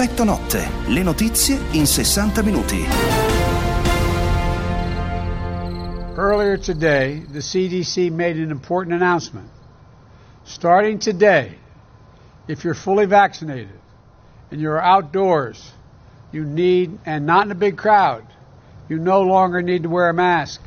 Effetto notte, le notizie in 60 minuti. Earlier today, the CDC made an important announcement. Starting today, if you're fully vaccinated and you're outdoors, you need, and not in a big crowd, you no longer need to wear a mask.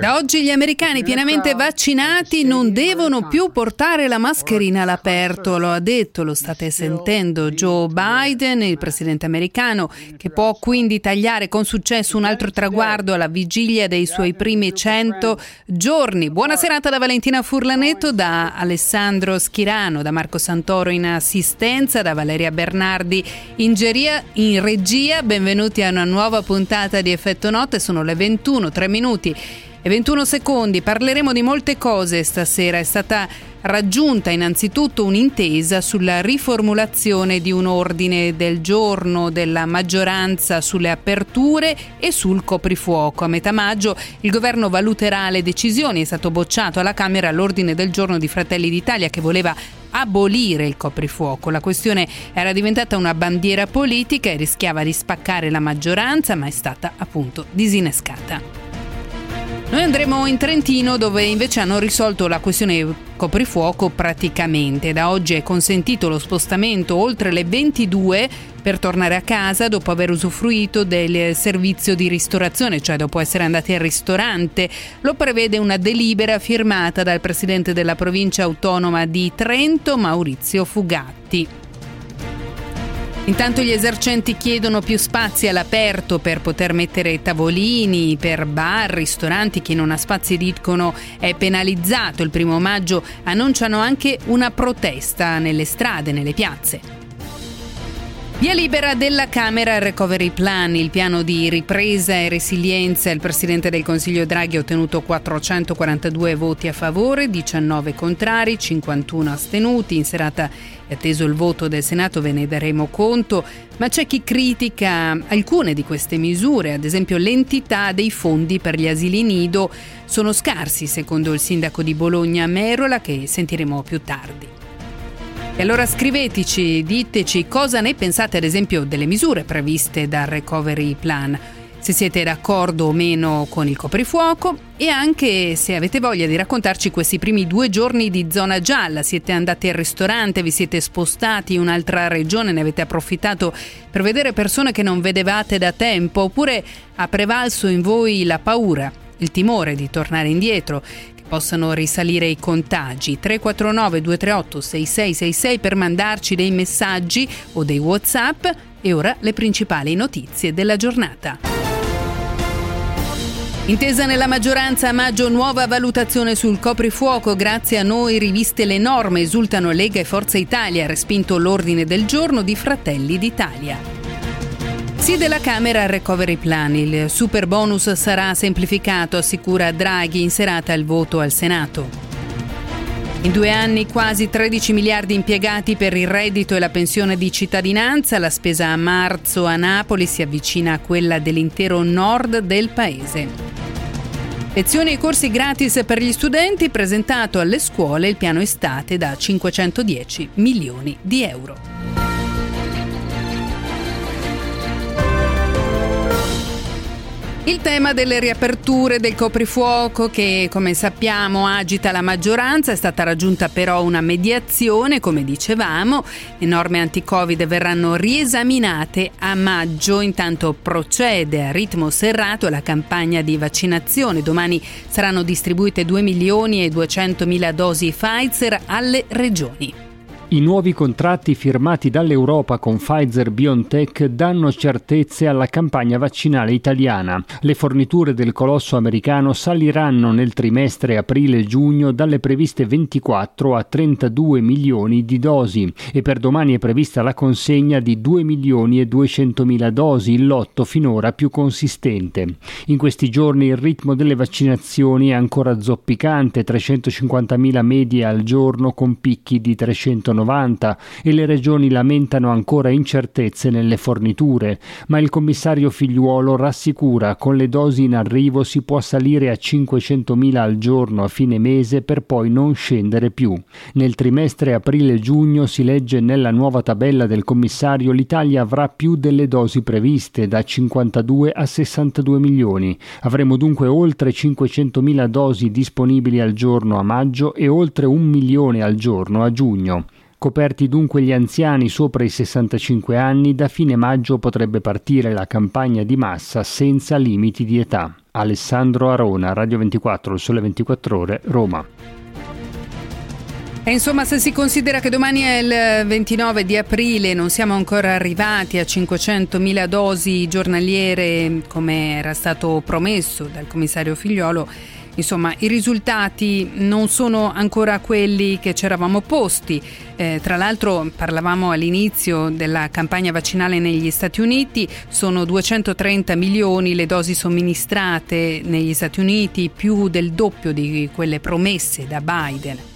Da oggi gli americani pienamente vaccinati non devono più portare la mascherina all'aperto, lo ha detto, lo state sentendo Joe Biden, il presidente americano, che può quindi tagliare con successo un altro traguardo alla vigilia dei suoi primi 100 giorni. Buona serata da Valentina Furlanetto, da Alessandro Schirano, da Marco Santoro in assistenza, da Valeria Bernardi in, geria, in regia. Benvenuti a una nuova puntata di Effetto Notte, sono le 21 3 minuti e 21 secondi. Parleremo di molte cose stasera. È stata raggiunta innanzitutto un'intesa sulla riformulazione di un ordine del giorno della maggioranza sulle aperture e sul coprifuoco. A metà maggio il governo valuterà le decisioni. È stato bocciato alla Camera l'ordine del giorno di Fratelli d'Italia che voleva abolire il coprifuoco. La questione era diventata una bandiera politica e rischiava di spaccare la maggioranza, ma è stata appunto disinnescata. Noi andremo in Trentino dove invece hanno risolto la questione coprifuoco praticamente. Da oggi è consentito lo spostamento oltre le 22 per tornare a casa dopo aver usufruito del servizio di ristorazione, cioè dopo essere andati al ristorante. Lo prevede una delibera firmata dal presidente della provincia autonoma di Trento, Maurizio Fugatti. Intanto gli esercenti chiedono più spazi all'aperto per poter mettere tavolini per bar, ristoranti. Chi non ha spazi dicono è penalizzato. Il primo maggio annunciano anche una protesta nelle strade, nelle piazze. Via libera della Camera al Recovery Plan, il piano di ripresa e resilienza. Il Presidente del Consiglio Draghi ha ottenuto 442 voti a favore, 19 contrari, 51 astenuti. In serata è atteso il voto del Senato, ve ne daremo conto, ma c'è chi critica alcune di queste misure, ad esempio l'entità dei fondi per gli asili nido sono scarsi, secondo il sindaco di Bologna Merola, che sentiremo più tardi. E allora scriveteci, diteci cosa ne pensate ad esempio delle misure previste dal Recovery Plan, se siete d'accordo o meno con il coprifuoco e anche se avete voglia di raccontarci questi primi due giorni di zona gialla, siete andati al ristorante, vi siete spostati in un'altra regione, ne avete approfittato per vedere persone che non vedevate da tempo oppure ha prevalso in voi la paura, il timore di tornare indietro, possano risalire i contagi. 349 238 6666 per mandarci dei messaggi o dei WhatsApp e ora le principali notizie della giornata. Intesa nella maggioranza a maggio nuova valutazione sul coprifuoco, grazie a noi riviste le norme, esultano Lega e Forza Italia, respinto l'ordine del giorno di Fratelli d'Italia. Sì della Camera recovery plan, il super bonus sarà semplificato, assicura Draghi in serata il voto al Senato. In due anni quasi 13 miliardi impiegati per il reddito e la pensione di cittadinanza, la spesa a marzo a Napoli si avvicina a quella dell'intero nord del paese. Lezioni e corsi gratis per gli studenti, presentato alle scuole il piano estate da 510 milioni di euro. Il tema delle riaperture del coprifuoco che come sappiamo agita la maggioranza. È stata raggiunta però una mediazione, come dicevamo, le norme anti-Covid verranno riesaminate a maggio, intanto procede a ritmo serrato la campagna di vaccinazione, domani saranno distribuite 2 milioni e 200 mila dosi Pfizer alle regioni. I nuovi contratti firmati dall'Europa con Pfizer BioNTech danno certezze alla campagna vaccinale italiana. Le forniture del colosso americano saliranno nel trimestre aprile-giugno dalle previste 24 a 32 milioni di dosi e per domani è prevista la consegna di 2 milioni e 200 mila dosi, il lotto finora più consistente. In questi giorni il ritmo delle vaccinazioni è ancora zoppicante, 350 mila medie al giorno con picchi di 390 190 e le regioni lamentano ancora incertezze nelle forniture, ma il commissario Figliuolo rassicura con le dosi in arrivo si può salire a 500.000 al giorno a fine mese per poi non scendere più. Nel trimestre aprile-giugno si legge nella nuova tabella del commissario l'Italia avrà più delle dosi previste da 52 a 62 milioni. Avremo dunque oltre 500.000 dosi disponibili al giorno a maggio e oltre un milione al giorno a giugno. Coperti dunque gli anziani sopra i 65 anni, da fine maggio potrebbe partire la campagna di massa senza limiti di età. Alessandro Arona, Radio 24, il Sole 24 Ore, Roma. E insomma, se si considera che domani è il 29 di aprile, non siamo ancora arrivati a 500.000 dosi giornaliere come era stato promesso dal commissario Figliolo, Insomma, i risultati non sono ancora quelli che ci eravamo posti. Eh, tra l'altro parlavamo all'inizio della campagna vaccinale negli Stati Uniti, sono 230 milioni le dosi somministrate negli Stati Uniti, più del doppio di quelle promesse da Biden.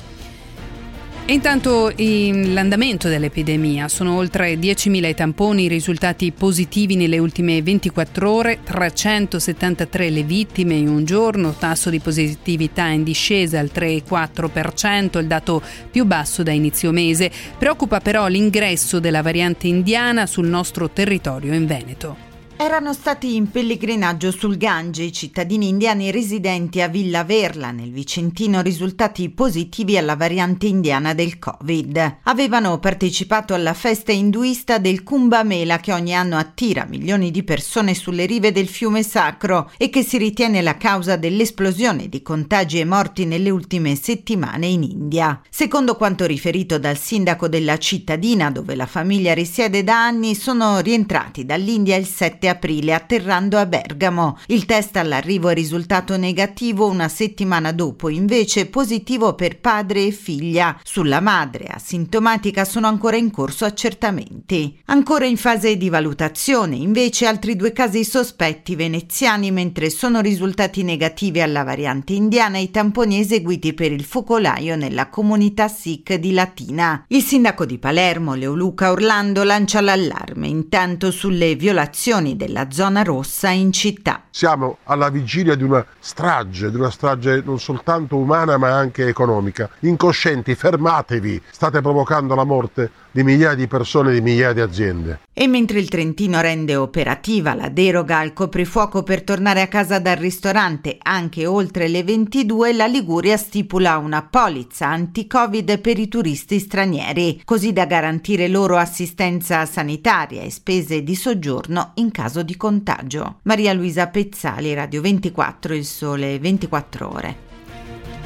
E intanto l'andamento dell'epidemia sono oltre 10.000 i tamponi risultati positivi nelle ultime 24 ore, 373 le vittime in un giorno, tasso di positività in discesa al 3,4%, il dato più basso da inizio mese. Preoccupa però l'ingresso della variante indiana sul nostro territorio in Veneto. Erano stati in pellegrinaggio sul Gange i cittadini indiani residenti a Villa Verla, nel Vicentino, risultati positivi alla variante indiana del Covid. Avevano partecipato alla festa induista del Kumbh Mela che ogni anno attira milioni di persone sulle rive del fiume sacro e che si ritiene la causa dell'esplosione di contagi e morti nelle ultime settimane in India. Secondo quanto riferito dal sindaco della cittadina, dove la famiglia risiede da anni, sono rientrati dall'India il 7 7 aprile atterrando a Bergamo. Il test all'arrivo è risultato negativo una settimana dopo, invece positivo per padre e figlia. Sulla madre, asintomatica, sono ancora in corso accertamenti. Ancora in fase di valutazione, invece, altri due casi sospetti veneziani, mentre sono risultati negativi alla variante indiana i tamponi eseguiti per il focolaio nella comunità Sikh di Latina. Il sindaco di Palermo, Leoluca Orlando, lancia l'allarme intanto sulle violazioni della zona rossa in città. Siamo alla vigilia di una strage, di una strage non soltanto umana ma anche economica. Incoscienti, fermatevi, state provocando la morte di migliaia di persone e di migliaia di aziende. E mentre il Trentino rende operativa la deroga al coprifuoco per tornare a casa dal ristorante anche oltre le 22, la Liguria stipula una polizza anti-Covid per i turisti stranieri, così da garantire loro assistenza sanitaria e spese di soggiorno in caso di contagio. Maria Luisa Pezzali, Radio 24, Il Sole 24 Ore.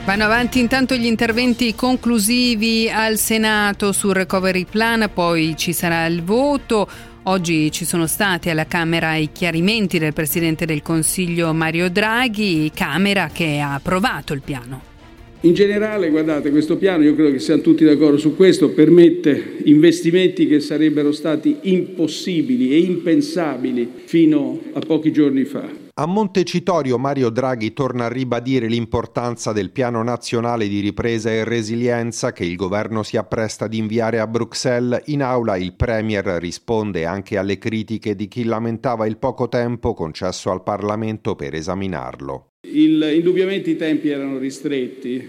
Vanno avanti intanto gli interventi conclusivi al Senato sul recovery plan, poi ci sarà il voto. Oggi ci sono stati alla Camera i chiarimenti del Presidente del Consiglio Mario Draghi, Camera che ha approvato il piano. In generale, guardate, questo piano, io credo che siamo tutti d'accordo su questo, permette investimenti che sarebbero stati impossibili e impensabili fino a pochi giorni fa. A Montecitorio Mario Draghi torna a ribadire l'importanza del piano nazionale di ripresa e resilienza che il governo si appresta ad inviare a Bruxelles. In aula il Premier risponde anche alle critiche di chi lamentava il poco tempo concesso al Parlamento per esaminarlo. Il, indubbiamente i tempi erano ristretti,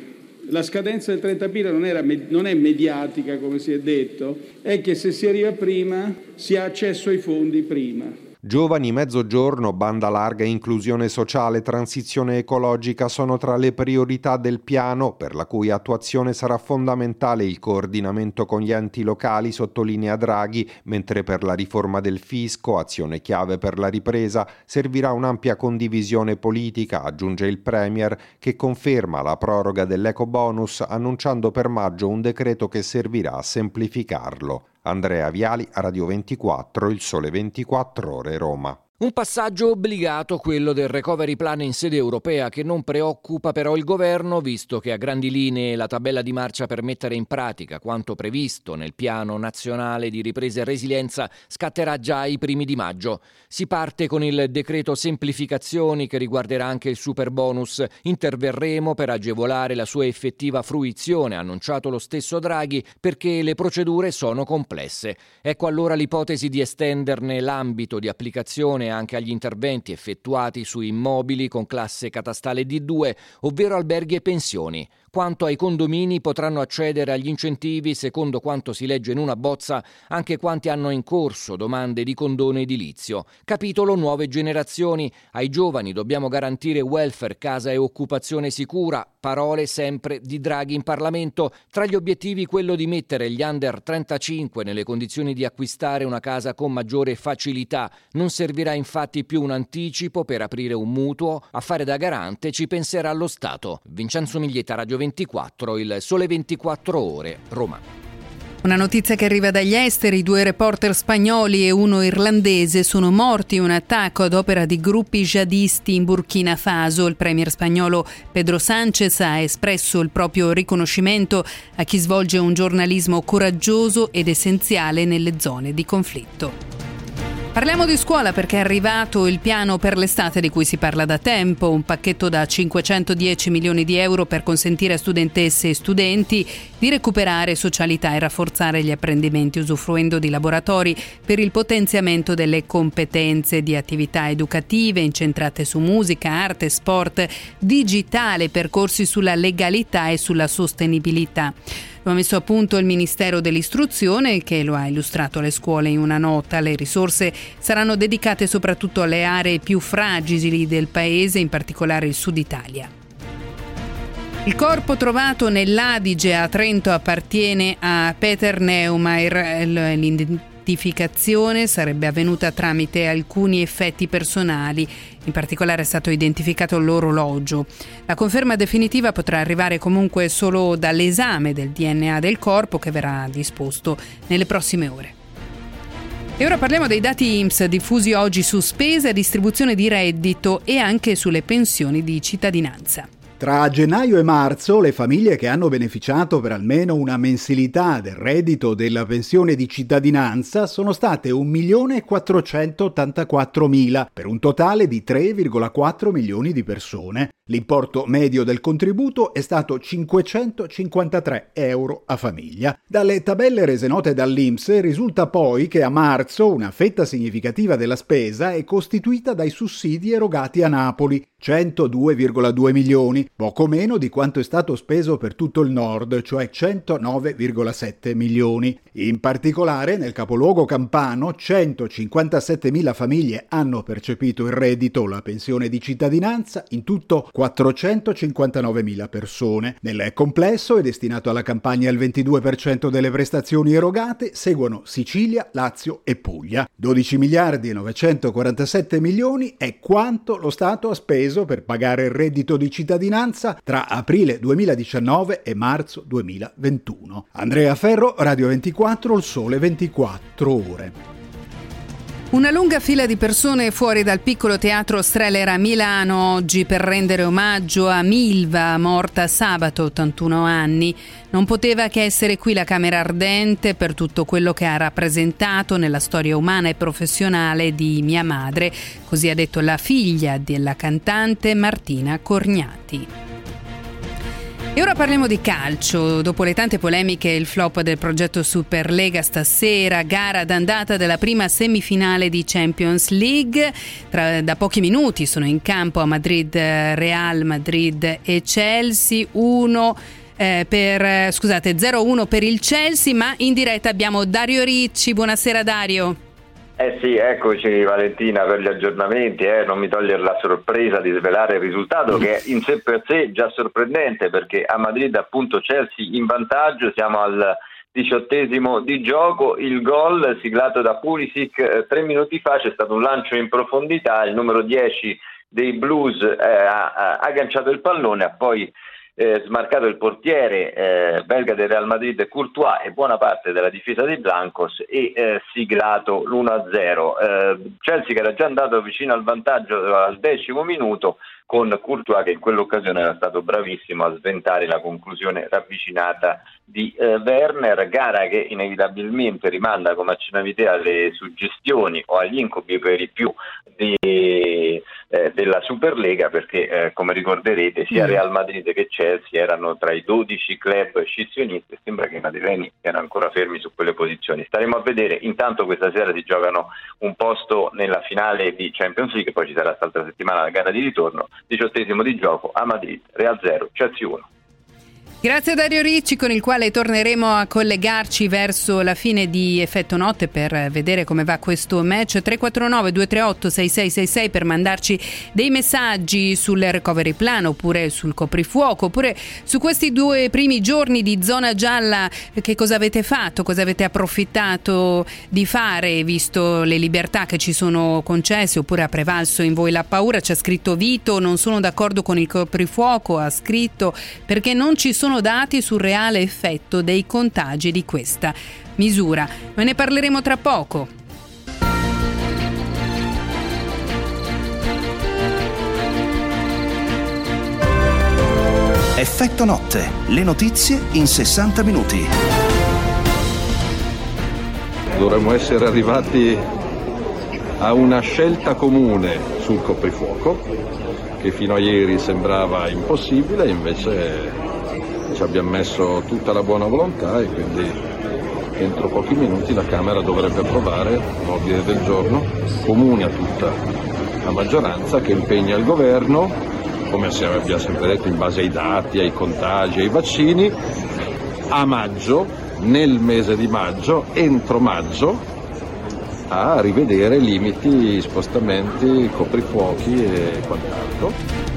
la scadenza del 30 aprile non, non, è mediatica, come si è detto, è che se si arriva prima si ha accesso ai fondi prima. Giovani, mezzogiorno, banda larga, inclusione sociale, transizione ecologica sono tra le priorità del piano, per la cui attuazione sarà fondamentale il coordinamento con gli enti locali, sottolinea Draghi, mentre per la riforma del fisco, azione chiave per la ripresa, servirà un'ampia condivisione politica, aggiunge il Premier, che conferma la proroga dell'eco bonus annunciando per maggio un decreto che servirà a semplificarlo. Andrea Viali, Radio 24, Il Sole 24 Ore, Roma. Un passaggio obbligato quello del recovery plan in sede europea che non preoccupa però il governo visto che a grandi linee la tabella di marcia per mettere in pratica quanto previsto nel piano nazionale di ripresa e resilienza scatterà già i primi di maggio. Si parte con il decreto semplificazioni che riguarderà anche il super bonus. Interverremo per agevolare la sua effettiva fruizione, annunciato lo stesso Draghi, perché le procedure sono complesse. Ecco allora l'ipotesi di estenderne l'ambito di applicazione anche agli interventi effettuati su immobili con classe catastale D2, ovvero alberghi e pensioni. Quanto ai condomini potranno accedere agli incentivi, secondo quanto si legge in una bozza, anche quanti hanno in corso domande di condono edilizio. Capitolo Nuove generazioni. Ai giovani dobbiamo garantire welfare, casa e occupazione sicura. Parole sempre di Draghi in Parlamento. Tra gli obiettivi quello di mettere gli under 35 nelle condizioni di acquistare una casa con maggiore facilità. Non servirà infatti più un anticipo per aprire un mutuo. A fare da garante ci penserà lo Stato. Vincenzo Miglietta, Radio 24, il Sole 24 Ore, Roma. Una notizia che arriva dagli esteri, due reporter spagnoli e uno irlandese sono morti in un attacco ad opera di gruppi jihadisti in Burkina Faso. Il premier spagnolo Pedro Sánchez ha espresso il proprio riconoscimento a chi svolge un giornalismo coraggioso ed essenziale nelle zone di conflitto. Parliamo di scuola perché è arrivato il piano per l'estate di cui si parla da tempo, un pacchetto da 510 milioni di euro per consentire a studentesse e studenti di recuperare socialità e rafforzare gli apprendimenti usufruendo di laboratori per il potenziamento delle competenze di attività educative incentrate su musica, arte, sport, digitale, percorsi sulla legalità e sulla sostenibilità. Lo ha messo a punto il Ministero dell'Istruzione che lo ha illustrato alle scuole in una nota. Le risorse saranno dedicate soprattutto alle aree più fragili del paese, in particolare il sud Italia. Il corpo trovato nell'Adige a Trento appartiene a Peter Neumayer. L'identificazione sarebbe avvenuta tramite alcuni effetti personali. In particolare è stato identificato l'orologio. La conferma definitiva potrà arrivare comunque solo dall'esame del DNA del corpo che verrà disposto nelle prossime ore. E ora parliamo dei dati IMSS diffusi oggi su spese, distribuzione di reddito e anche sulle pensioni di cittadinanza. Tra gennaio e marzo le famiglie che hanno beneficiato per almeno una mensilità del reddito della pensione di cittadinanza sono state 1.484.000 per un totale di 3,4 milioni di persone. L'importo medio del contributo è stato 553 euro a famiglia. Dalle tabelle rese note dall'Inps risulta poi che a marzo una fetta significativa della spesa è costituita dai sussidi erogati a Napoli, 102,2 milioni, poco meno di quanto è stato speso per tutto il nord, cioè 109,7 milioni. In particolare nel capoluogo campano 157.000 famiglie hanno percepito il reddito la pensione di cittadinanza, in tutto 459.000 persone. Nel complesso è destinato alla campagna il 22% delle prestazioni erogate, seguono Sicilia, Lazio e Puglia. 12 miliardi e 947 milioni è quanto lo Stato ha speso per pagare il reddito di cittadinanza tra aprile 2019 e marzo 2021. Andrea Ferro, Radio 24, il sole 24 ore. Una lunga fila di persone fuori dal piccolo teatro Streller a Milano oggi per rendere omaggio a Milva, morta sabato, 81 anni. Non poteva che essere qui la Camera Ardente per tutto quello che ha rappresentato nella storia umana e professionale di mia madre, così ha detto la figlia della cantante Martina Corgnati. E ora parliamo di calcio. Dopo le tante polemiche e il flop del progetto Superlega stasera, gara d'andata della prima semifinale di Champions League. Tra, da pochi minuti sono in campo a Madrid Real Madrid e Chelsea. Uno eh, per, scusate, 0-1 per il Chelsea, ma in diretta abbiamo Dario Ricci. Buonasera Dario. Eh sì, eccoci Valentina per gli aggiornamenti, eh. non mi togliere la sorpresa di svelare il risultato che è in sé per sé già sorprendente perché a Madrid appunto Chelsea in vantaggio, siamo al diciottesimo di gioco, il gol siglato da Pulisic eh, tre minuti fa c'è stato un lancio in profondità, il numero 10 dei Blues eh, ha agganciato il pallone, ha poi eh, smarcato il portiere eh, belga del Real Madrid Courtois e buona parte della difesa dei Blancos e eh, siglato l'1-0. Eh, Chelsea che era già andato vicino al vantaggio al decimo minuto con Courtois che in quell'occasione era stato bravissimo a sventare la conclusione ravvicinata di eh, Werner, gara che inevitabilmente rimanda, come accennavi te, alle suggestioni o agli incubi per i più di, eh, della Superlega perché eh, come ricorderete sia mm. Real Madrid che Chelsea erano tra i 12 club scissionisti e sembra che i madrileni siano ancora fermi su quelle posizioni. Staremo a vedere, intanto questa sera si giocano un posto nella finale di Champions League, poi ci sarà quest'altra settimana la gara di ritorno, diciottesimo di gioco a Madrid, Real 0, Chelsea 1. Grazie a Dario Ricci con il quale torneremo a collegarci verso la fine di Effetto Notte per vedere come va questo match. 349 238 6666 per mandarci dei messaggi sul recovery plan oppure sul coprifuoco oppure su questi due primi giorni di zona gialla che cosa avete fatto, cosa avete approfittato di fare visto le libertà che ci sono concesse oppure ha prevalso in voi la paura, ci ha scritto Vito, non sono d'accordo con il coprifuoco, ha scritto perché non ci sono sono dati sul reale effetto dei contagi di questa misura. Ma ne parleremo tra poco. Effetto notte, le notizie in 60 minuti. Dovremmo essere arrivati a una scelta comune sul coprifuoco che fino a ieri sembrava impossibile, invece ci abbiamo messo tutta la buona volontà e quindi entro pochi minuti la Camera dovrebbe approvare un ordine del giorno comune a tutta la maggioranza che impegna il governo, come abbiamo sempre detto in base ai dati, ai contagi, ai vaccini, a maggio, nel mese di maggio, entro maggio, a rivedere limiti, spostamenti, coprifuochi e quant'altro.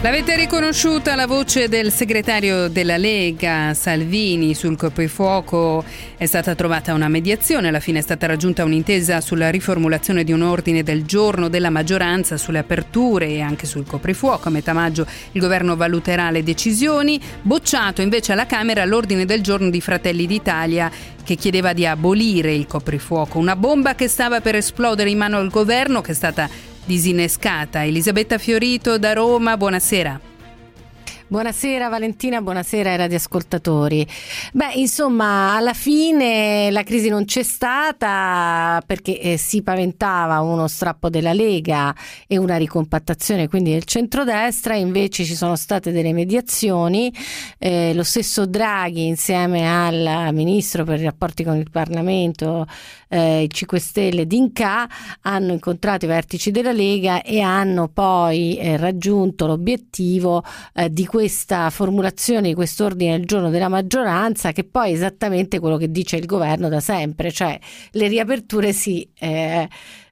L'avete riconosciuta la voce del segretario della Lega Salvini sul coprifuoco? È stata trovata una mediazione, alla fine è stata raggiunta un'intesa sulla riformulazione di un ordine del giorno della maggioranza sulle aperture e anche sul coprifuoco. A metà maggio il governo valuterà le decisioni. Bocciato invece alla Camera l'ordine del giorno di Fratelli d'Italia che chiedeva di abolire il coprifuoco. Una bomba che stava per esplodere in mano al governo che è stata disinnescata. Elisabetta Fiorito da Roma, buonasera. Buonasera Valentina, buonasera ai radioascoltatori. Beh, insomma, alla fine la crisi non c'è stata perché eh, si paventava uno strappo della Lega e una ricompattazione quindi del centrodestra, invece ci sono state delle mediazioni. Eh, lo stesso Draghi insieme al ministro per i rapporti con il Parlamento, eh, il 5 Stelle D'Inca, hanno incontrato i vertici della Lega e hanno poi eh, raggiunto l'obiettivo eh, di questa formulazione di quest'ordine del giorno della maggioranza, che poi è esattamente quello che dice il governo da sempre, cioè le riaperture si eh,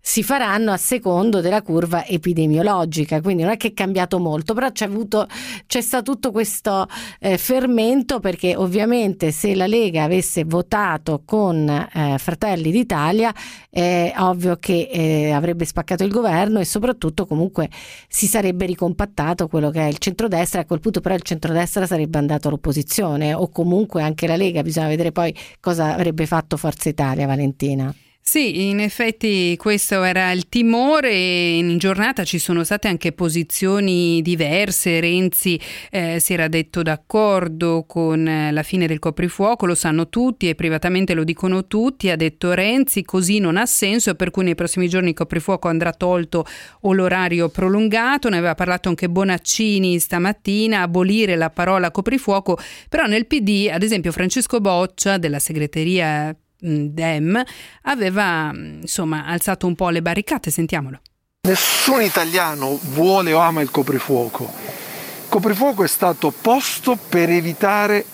si faranno a secondo della curva epidemiologica, quindi non è che è cambiato molto, però c'è, avuto, c'è stato tutto questo eh, fermento perché ovviamente se la Lega avesse votato con eh, Fratelli d'Italia è ovvio che eh, avrebbe spaccato il governo e soprattutto comunque si sarebbe ricompattato quello che è il centrodestra, a quel punto però il centrodestra sarebbe andato all'opposizione o comunque anche la Lega, bisogna vedere poi cosa avrebbe fatto Forza Italia, Valentina. Sì, in effetti questo era il timore. In giornata ci sono state anche posizioni diverse. Renzi eh, si era detto d'accordo con eh, la fine del coprifuoco, lo sanno tutti e privatamente lo dicono tutti. Ha detto Renzi, così non ha senso, per cui nei prossimi giorni il coprifuoco andrà tolto o l'orario prolungato. Ne aveva parlato anche Bonaccini stamattina, abolire la parola coprifuoco, però nel PD, ad esempio Francesco Boccia della segreteria Dem aveva mm, insomma alzato un po' le barricate, sentiamolo. Nessun italiano vuole o ama il coprifuoco. Il coprifuoco è stato posto per evitare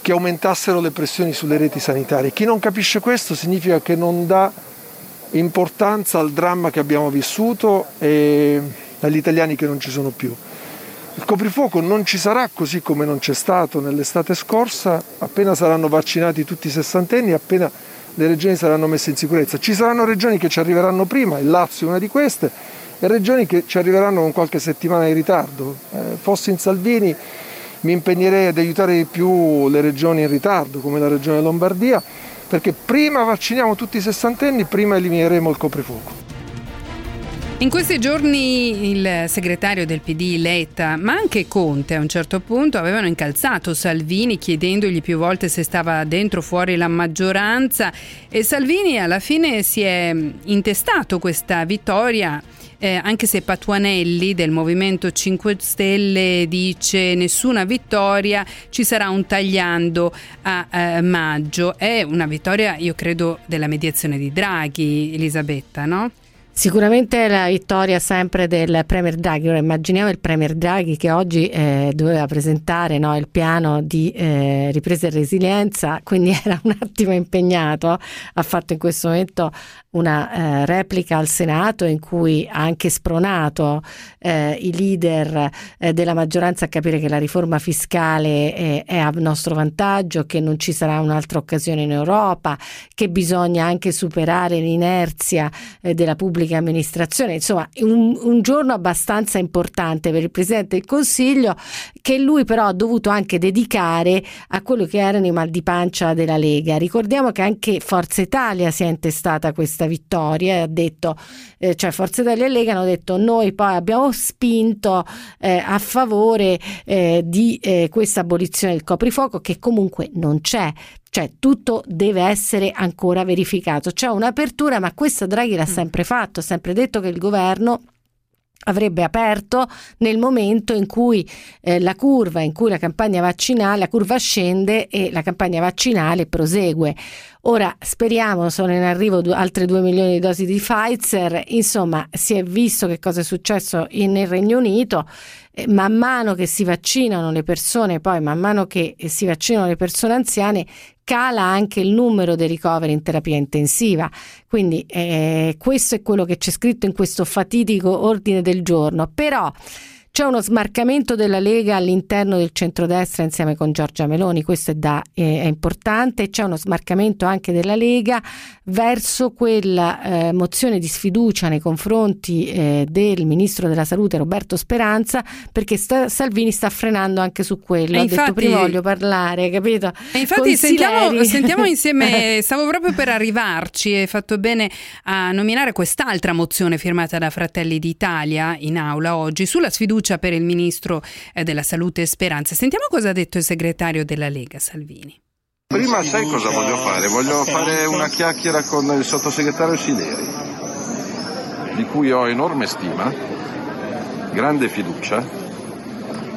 che aumentassero le pressioni sulle reti sanitarie. Chi non capisce questo significa che non dà importanza al dramma che abbiamo vissuto e agli italiani che non ci sono più. Il coprifuoco non ci sarà così come non c'è stato nell'estate scorsa, appena saranno vaccinati tutti i sessantenni, appena le regioni saranno messe in sicurezza. Ci saranno regioni che ci arriveranno prima, il Lazio è una di queste, e regioni che ci arriveranno con qualche settimana di ritardo. Eh, fossi in Salvini mi impegnerei ad aiutare di più le regioni in ritardo, come la regione Lombardia, perché prima vacciniamo tutti i sessantenni, prima elimineremo il coprifuoco. In questi giorni il segretario del PD Letta, ma anche Conte a un certo punto, avevano incalzato Salvini chiedendogli più volte se stava dentro o fuori la maggioranza e Salvini alla fine si è intestato questa vittoria eh, anche se Patuanelli del Movimento 5 Stelle dice nessuna vittoria, ci sarà un tagliando a eh, maggio. È una vittoria, io credo, della mediazione di Draghi, Elisabetta, no? Sicuramente la vittoria sempre del Premier Draghi. Ora immaginiamo il Premier Draghi che oggi eh, doveva presentare no, il piano di eh, ripresa e resilienza, quindi era un attimo impegnato. Ha fatto in questo momento una eh, replica al Senato in cui ha anche spronato eh, i leader eh, della maggioranza a capire che la riforma fiscale è, è, a nostro vantaggio, che non ci sarà un'altra occasione in Europa, che bisogna anche superare l'inerzia eh, della pubblica amministrazione. Insomma, un, un giorno abbastanza importante per il Presidente del Consiglio che lui però ha dovuto anche dedicare a quello che erano i mal di pancia della Lega. Ricordiamo che anche Forza Italia si è intestata questa questa vittoria e ha detto, eh, cioè Forza Italia e Lega hanno detto noi poi abbiamo spinto eh, a favore eh, di eh, questa abolizione del coprifuoco che comunque non c'è, cioè tutto deve essere ancora verificato. C'è un'apertura, ma questo Draghi l'ha mm. sempre fatto, ha sempre detto che il governo avrebbe aperto nel momento in cui eh, la curva, in cui la campagna vaccinale, la curva scende e la campagna vaccinale prosegue. Ora speriamo, sono in arrivo due, altre 2 milioni di dosi di Pfizer, insomma si è visto che cosa è successo in, nel Regno Unito, eh, man mano che si vaccinano le persone, poi man mano che si vaccinano le persone anziane, cala anche il numero dei ricoveri in terapia intensiva. Quindi eh, questo è quello che c'è scritto in questo fatidico ordine del giorno. Però c'è uno smarcamento della Lega all'interno del centrodestra insieme con Giorgia Meloni, questo è, da, eh, è importante, c'è uno smarcamento anche della Lega verso quella eh, mozione di sfiducia nei confronti eh, del ministro della salute Roberto Speranza perché sta, Salvini sta frenando anche su quello. E ha infatti, detto prima voglio parlare, capito? E infatti sentiamo, sentiamo, insieme, stavo proprio per arrivarci, hai fatto bene a nominare quest'altra mozione firmata da Fratelli d'Italia in aula oggi sulla sfiducia fiducia per il ministro eh, della Salute Speranza. Sentiamo cosa ha detto il segretario della Lega Salvini. Prima sai cosa voglio fare? Voglio fare una chiacchiera con il sottosegretario Sileri, di cui ho enorme stima, grande fiducia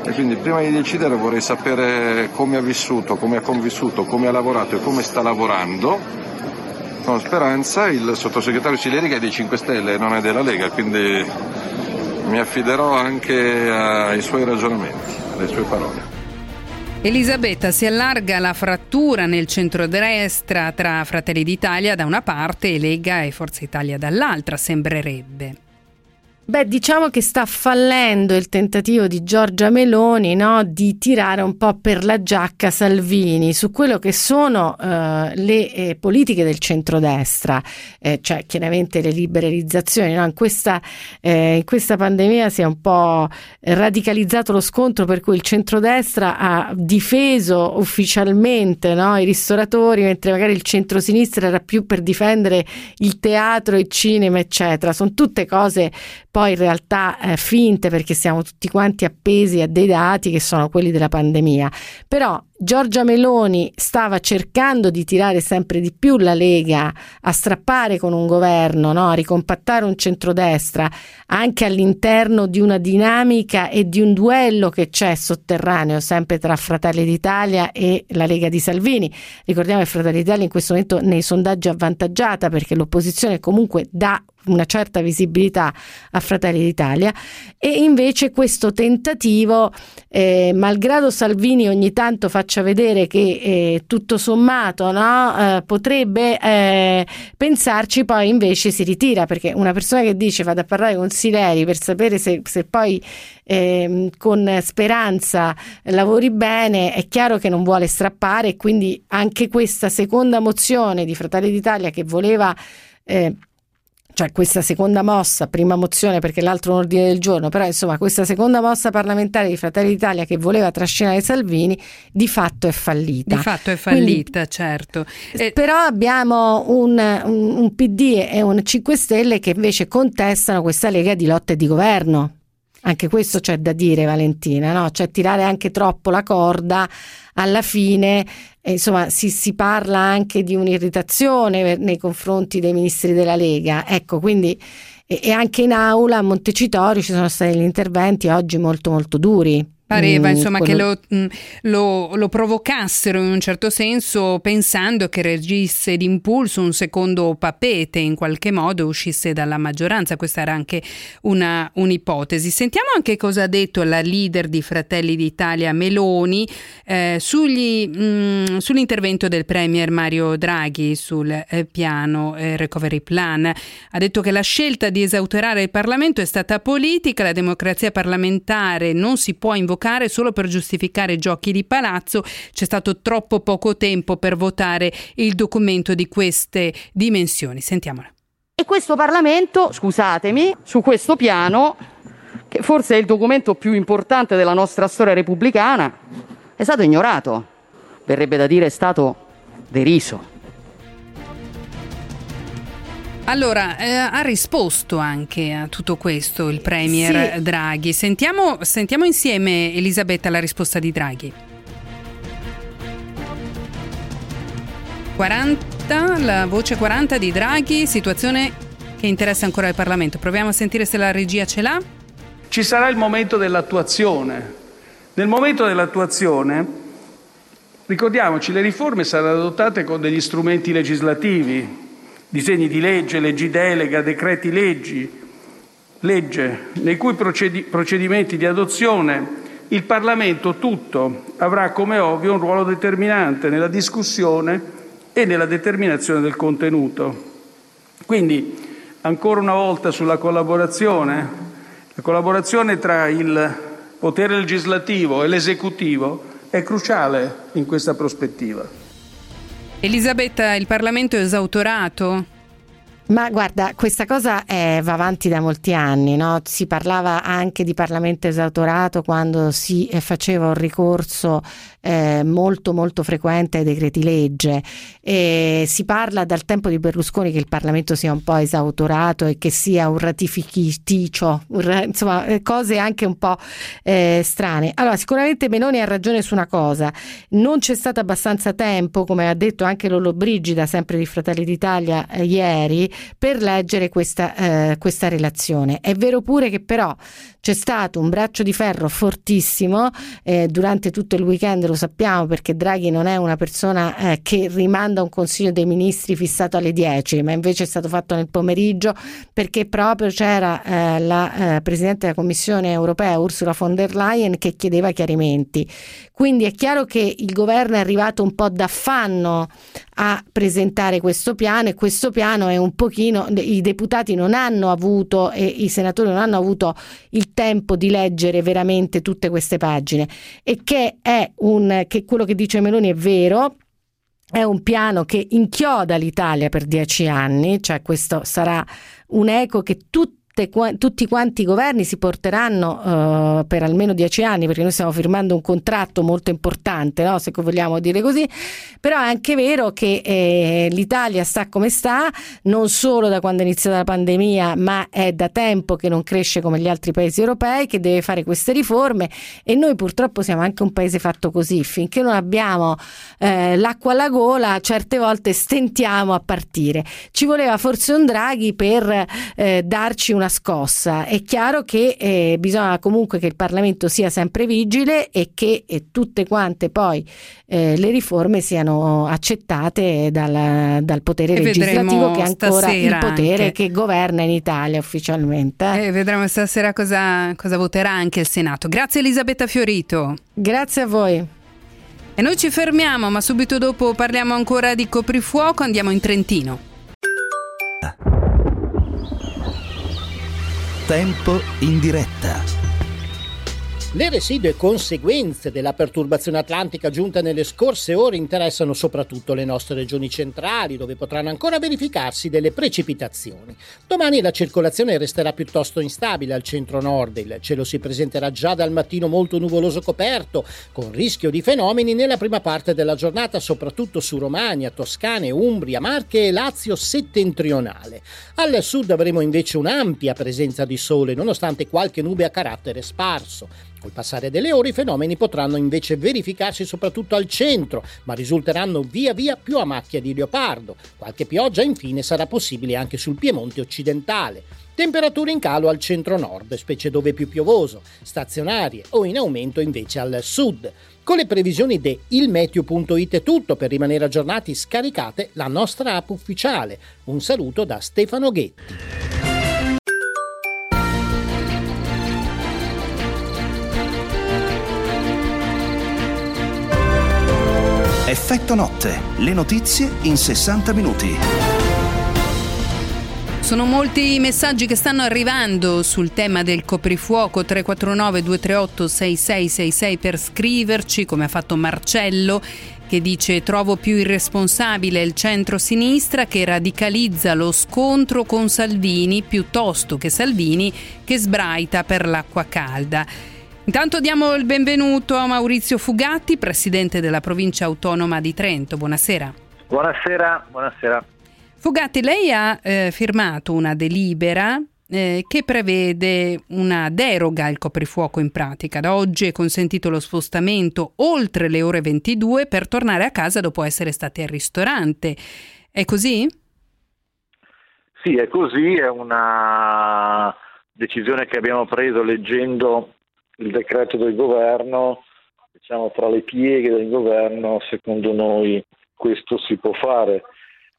e quindi prima di decidere vorrei sapere come ha vissuto, come ha convissuto, come ha lavorato e come sta lavorando con Speranza il sottosegretario Sileri che è dei 5 Stelle, non è della Lega, quindi mi affiderò anche ai suoi ragionamenti, alle sue parole. Elisabetta, si allarga la frattura nel centrodestra tra Fratelli d'Italia da una parte e Lega e Forza Italia dall'altra, sembrerebbe. Beh, diciamo che sta fallendo il tentativo di Giorgia Meloni no, di tirare un po' per la giacca Salvini su quello che sono eh, le eh, politiche del centrodestra, eh, cioè chiaramente le liberalizzazioni. No? In, questa, eh, in, questa, pandemia si è un po' radicalizzato lo scontro per cui il centrodestra ha difeso ufficialmente no, i ristoratori, mentre magari il centrosinistra era più per difendere il teatro, il cinema, eccetera. Sono tutte cose poi in realtà eh, finte perché siamo tutti quanti appesi a dei dati che sono quelli della pandemia. Però Giorgia Meloni stava cercando di tirare sempre di più la Lega a strappare con un governo, no? a ricompattare un centrodestra anche all'interno di una dinamica e di un duello che c'è sotterraneo sempre tra Fratelli d'Italia e la Lega di Salvini. Ricordiamo che Fratelli d'Italia in questo momento nei sondaggi è avvantaggiata perché l'opposizione comunque dà una certa visibilità a Fratelli d'Italia. E invece questo tentativo, eh, malgrado Salvini ogni tanto faccia vedere che eh, tutto sommato no, eh, potrebbe eh, pensarci, poi invece si ritira perché una persona che dice vado a parlare con Sileri per sapere se, se poi ehm, con speranza lavori bene, è chiaro che non vuole strappare e quindi anche questa seconda mozione di Fratelli d'Italia che voleva eh, cioè questa seconda mossa, prima mozione perché l'altro un ordine del giorno, però insomma questa seconda mossa parlamentare di Fratelli d'Italia che voleva trascinare Salvini di fatto è fallita. Di fatto è fallita, Quindi, certo. Eh, però abbiamo un, un, un PD e un 5 Stelle che invece contestano questa lega di lotta e di governo. Anche questo c'è da dire, Valentina, no? Cioè tirare anche troppo la corda alla fine, eh, insomma, si, si, parla anche di un'irritazione nei confronti dei ministri della Lega. Ecco, quindi e, e anche in aula a Montecitorio ci sono stati gli interventi oggi molto molto duri. Pareva mm, insomma quello... che lo, mm, lo, lo, provocassero in un certo senso pensando che reagisse d'impulso un secondo papete in qualche modo uscisse dalla maggioranza. Questa era anche una, un'ipotesi. Sentiamo anche cosa ha detto la leader di Fratelli d'Italia Meloni eh, sugli, mh, mm, sull'intervento del Premier Mario Draghi sul eh, piano eh, Recovery Plan. Ha detto che la scelta di esautorare il Parlamento è stata politica, la democrazia parlamentare non si può invocare invocare solo per giustificare giochi di palazzo. C'è stato troppo poco tempo per votare il documento di queste dimensioni. Sentiamola. E questo Parlamento, scusatemi, su questo piano, che forse è il documento più importante della nostra storia repubblicana, è stato ignorato. Verrebbe da dire è stato deriso. Allora, eh, ha risposto anche a tutto questo il Premier sì. Draghi. Sentiamo, sentiamo insieme, Elisabetta, la risposta di Draghi. 40, la voce 40 di Draghi, situazione che interessa ancora il Parlamento. Proviamo a sentire se la regia ce l'ha. Ci sarà il momento dell'attuazione. Nel momento dell'attuazione, ricordiamoci, le riforme saranno adottate con degli strumenti legislativi, disegni di legge, leggi delega, decreti leggi, legge, nei cui procedi- procedimenti di adozione il Parlamento tutto avrà come ovvio un ruolo determinante nella discussione e nella determinazione del contenuto. Quindi, ancora una volta sulla collaborazione, la collaborazione tra il potere legislativo e l'esecutivo è cruciale in questa prospettiva. Elisabetta, il Parlamento è esautorato? Ma guarda, questa cosa eh, va avanti da molti anni, no? si parlava anche di Parlamento esautorato quando si eh, faceva un ricorso eh, molto molto frequente ai decreti legge. E si parla dal tempo di Berlusconi che il Parlamento sia un po' esautorato e che sia un ratifichiticcio, insomma eh, cose anche un po' eh, strane. Allora sicuramente Meloni ha ragione su una cosa, non c'è stato abbastanza tempo, come ha detto anche Lollo Brigida, sempre di Fratelli d'Italia eh, ieri, per leggere questa, eh, questa relazione. È vero pure che però c'è stato un braccio di ferro fortissimo eh, durante tutto il weekend, lo sappiamo perché Draghi non è una persona eh, che rimanda un consiglio dei ministri fissato alle 10, ma invece è stato fatto nel pomeriggio perché proprio c'era eh, la eh, Presidente della Commissione europea Ursula von der Leyen che chiedeva chiarimenti. Quindi è chiaro che il governo è arrivato un po' d'affanno a presentare questo piano e questo piano è un pochino i deputati non hanno avuto e i senatori non hanno avuto il tempo di leggere veramente tutte queste pagine. E che è un che quello che dice Meloni è vero è un piano che inchioda l'Italia per dieci anni, cioè questo sarà un eco che tutti tutte, tutti quanti i governi si porteranno uh, per almeno dieci anni, perché noi stiamo firmando un contratto molto importante, no? se vogliamo dire così, però è anche vero che eh, l'Italia sta come sta, non solo da quando è iniziata la pandemia, ma è da tempo che non cresce come gli altri paesi europei, che deve fare queste riforme e noi purtroppo siamo anche un paese fatto così, finché non abbiamo eh, l'acqua alla gola, certe volte stentiamo a partire. Ci voleva forse un Draghi per eh, darci una una scossa. È chiaro che eh, bisogna comunque che il Parlamento sia sempre vigile e che eh, tutte quante poi eh, le riforme siano accettate dal, dal potere e legislativo che è ancora il potere anche. che governa in Italia ufficialmente. E vedremo stasera cosa, cosa voterà anche il Senato. Grazie Elisabetta Fiorito. Grazie a voi. E noi ci fermiamo, ma subito dopo parliamo ancora di coprifuoco, andiamo in Trentino. Tempo in diretta. Le residue conseguenze della perturbazione atlantica giunta nelle scorse ore interessano soprattutto le nostre regioni centrali, dove potranno ancora verificarsi delle precipitazioni. Domani la circolazione resterà piuttosto instabile al centro-nord, il cielo si presenterà già dal mattino molto nuvoloso coperto, con rischio di fenomeni nella prima parte della giornata, soprattutto su Romagna, Toscane, Umbria, Marche e Lazio settentrionale. Al sud avremo invece un'ampia presenza di sole, nonostante qualche nube a carattere sparso. Col passare delle ore i fenomeni potranno invece verificarsi soprattutto al centro, ma risulteranno via via più a macchia di leopardo. Qualche pioggia infine sarà possibile anche sul Piemonte occidentale. Temperature in calo al centro-nord, specie dove è più piovoso, stazionarie o in aumento invece al sud. Con le previsioni di ilmeteo.it è tutto per rimanere aggiornati scaricate la nostra app ufficiale. Un saluto da Stefano Ghetti. Effetto notte, le notizie in 60 minuti. Sono molti i messaggi che stanno arrivando sul tema del coprifuoco 349 238 6666 per scriverci come ha fatto Marcello che dice trovo più irresponsabile il centro-sinistra che radicalizza lo scontro con Salvini piuttosto che Salvini che sbraita per l'acqua calda. Intanto diamo il benvenuto a Maurizio Fugatti, presidente della provincia autonoma di Trento. Buonasera. Buonasera, buonasera. Fugatti, lei ha eh, firmato una delibera eh, che prevede una deroga al coprifuoco in pratica. Da oggi è consentito lo spostamento oltre le ore 22 per tornare a casa dopo essere stati al ristorante. È così? Sì, è così, è una decisione che abbiamo preso leggendo il decreto del governo, diciamo tra le pieghe del governo, secondo noi questo si può fare.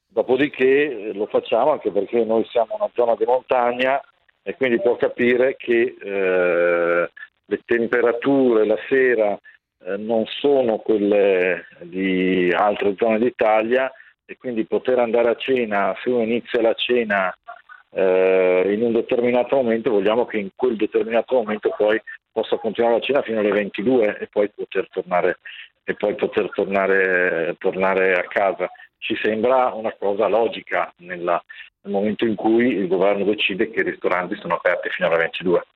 Dopodiché eh, lo facciamo anche perché noi siamo una zona di montagna e quindi può capire che eh, le temperature la sera eh, non sono quelle di altre zone d'Italia e quindi poter andare a cena, se uno inizia la cena eh, in un determinato momento, vogliamo che in quel determinato momento poi possa continuare la cena fino alle 22 e poi poter tornare, poi poter tornare, tornare a casa. Ci sembra una cosa logica nella, nel momento in cui il governo decide che i ristoranti sono aperti fino alle 22.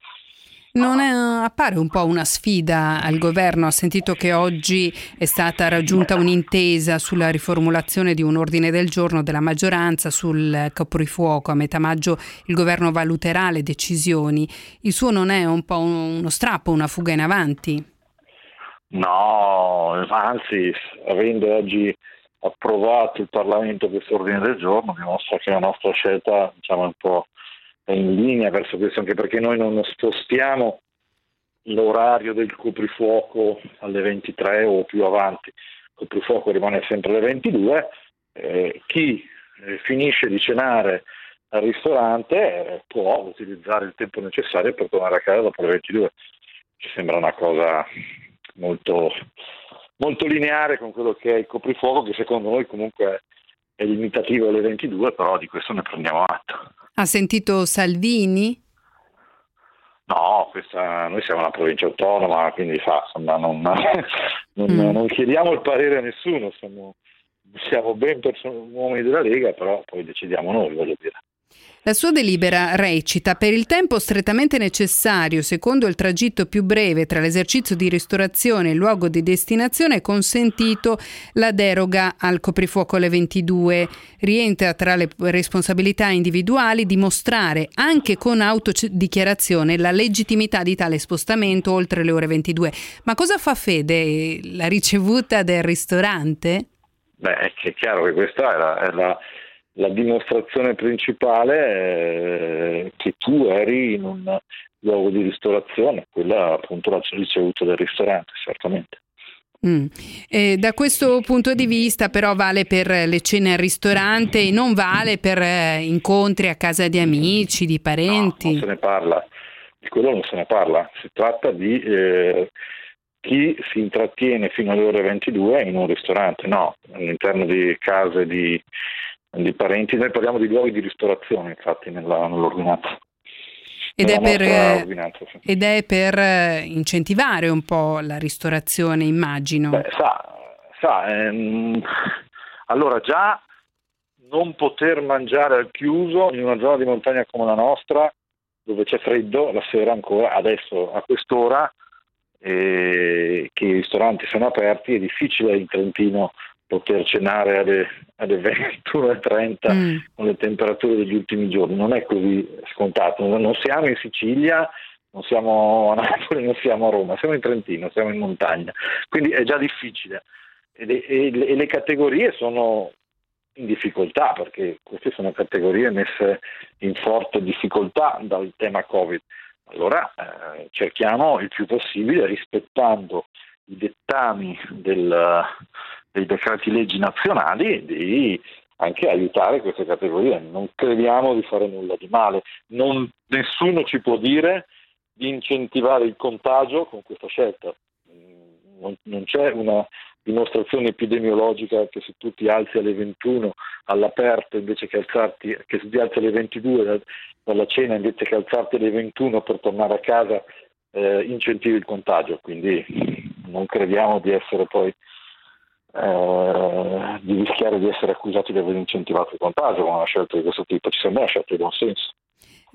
Non è, appare un po' una sfida al governo? Ha sentito che oggi è stata raggiunta un'intesa sulla riformulazione di un ordine del giorno della maggioranza sul coprifuoco. A metà maggio il governo valuterà le decisioni. Il suo non è un po' uno strappo, una fuga in avanti? No, anzi, avendo oggi approvato il Parlamento questo ordine del giorno, dimostra che la nostra scelta diciamo, è un po' è in linea verso questo, anche perché noi non spostiamo l'orario del coprifuoco alle 23 o più avanti, il coprifuoco rimane sempre alle 22, eh, chi eh, finisce di cenare al ristorante eh, può utilizzare il tempo necessario per tornare a casa dopo le 22. Ci sembra una cosa molto, molto lineare con quello che è il coprifuoco, che secondo noi comunque è limitativo alle 22, però di questo ne prendiamo atto. Ha sentito Salvini? No, questa, noi siamo una provincia autonoma, quindi fa, insomma, non, non, mm. non, chiediamo il parere a nessuno, siamo, siamo ben person- uomini della Lega, però poi decidiamo noi, voglio dire. La sua delibera recita per il tempo strettamente necessario, secondo il tragitto più breve tra l'esercizio di ristorazione e il luogo di destinazione, è consentito la deroga al coprifuoco alle 22. Rientra tra le responsabilità individuali dimostrare anche con autodichiarazione la legittimità di tale spostamento oltre le ore 22. Ma cosa fa fede la ricevuta del ristorante? Beh, è chiaro che questa è la, è la la dimostrazione principale è che tu eri in un luogo di ristorazione, quella appunto la ricevuta del ristorante, certamente. Mm. Eh, da questo punto di vista però vale per le cene al ristorante e non vale per eh, incontri a casa di amici, di parenti? No, non se ne parla, di quello non se ne parla, si tratta di eh, chi si intrattiene fino alle ore 22 in un ristorante, no, all'interno di case di di parenti, noi parliamo di luoghi di ristorazione infatti nella, nell'ordinanza. ed è, per, eh, sì. ed è, per, eh, incentivare un po' la ristorazione, immagino. Beh, sa, sa ehm, allora già non poter mangiare al chiuso in una zona di montagna come la nostra, dove c'è freddo, la sera ancora, adesso a quest'ora, eh, che i ristoranti sono aperti, è difficile in Trentino poter cenare alle, alle 21.30 mm. con le temperature degli ultimi giorni. Non è così scontato. Non siamo in Sicilia, non siamo a Napoli, non siamo a Roma, siamo in Trentino, siamo in montagna. Quindi è già difficile. E le, e le, e le categorie sono in difficoltà perché queste sono categorie messe in forte difficoltà dal tema Covid. Allora eh, cerchiamo il più possibile, rispettando i dettami del, dei decreti leggi nazionali, di anche aiutare queste categorie. Non crediamo di fare nulla di male. Non, nessuno ci può dire di incentivare il contagio con questa scelta. Non, non c'è una dimostrazione epidemiologica che se tu ti alzi alle 21 all'aperto invece che alzarti, che se ti alzi alle 22 dalla cena invece che alzarti alle 21 per tornare a casa eh, incentivi il contagio, quindi non crediamo di essere poi eh, di rischiare di essere accusati di aver incentivato il contagio con una scelta di questo tipo, ci sembra una scelta di buon senso.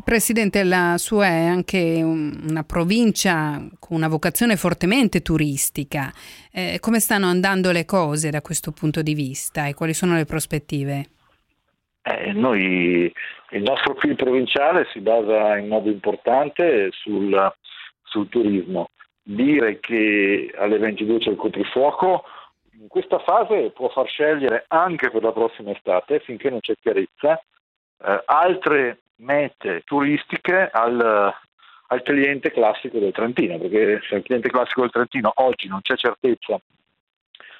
Presidente, la sua è anche una provincia con una vocazione fortemente turistica. Eh, come stanno andando le cose da questo punto di vista e quali sono le prospettive? Eh, noi, il nostro PIL provinciale si basa in modo importante sul, sul turismo. Dire che alle 22 c'è il coprifuoco in questa fase può far scegliere anche per la prossima estate, finché non c'è chiarezza, eh, altre mete turistiche al, al, cliente classico del Trentino, perché se il cliente classico del Trentino oggi non c'è certezza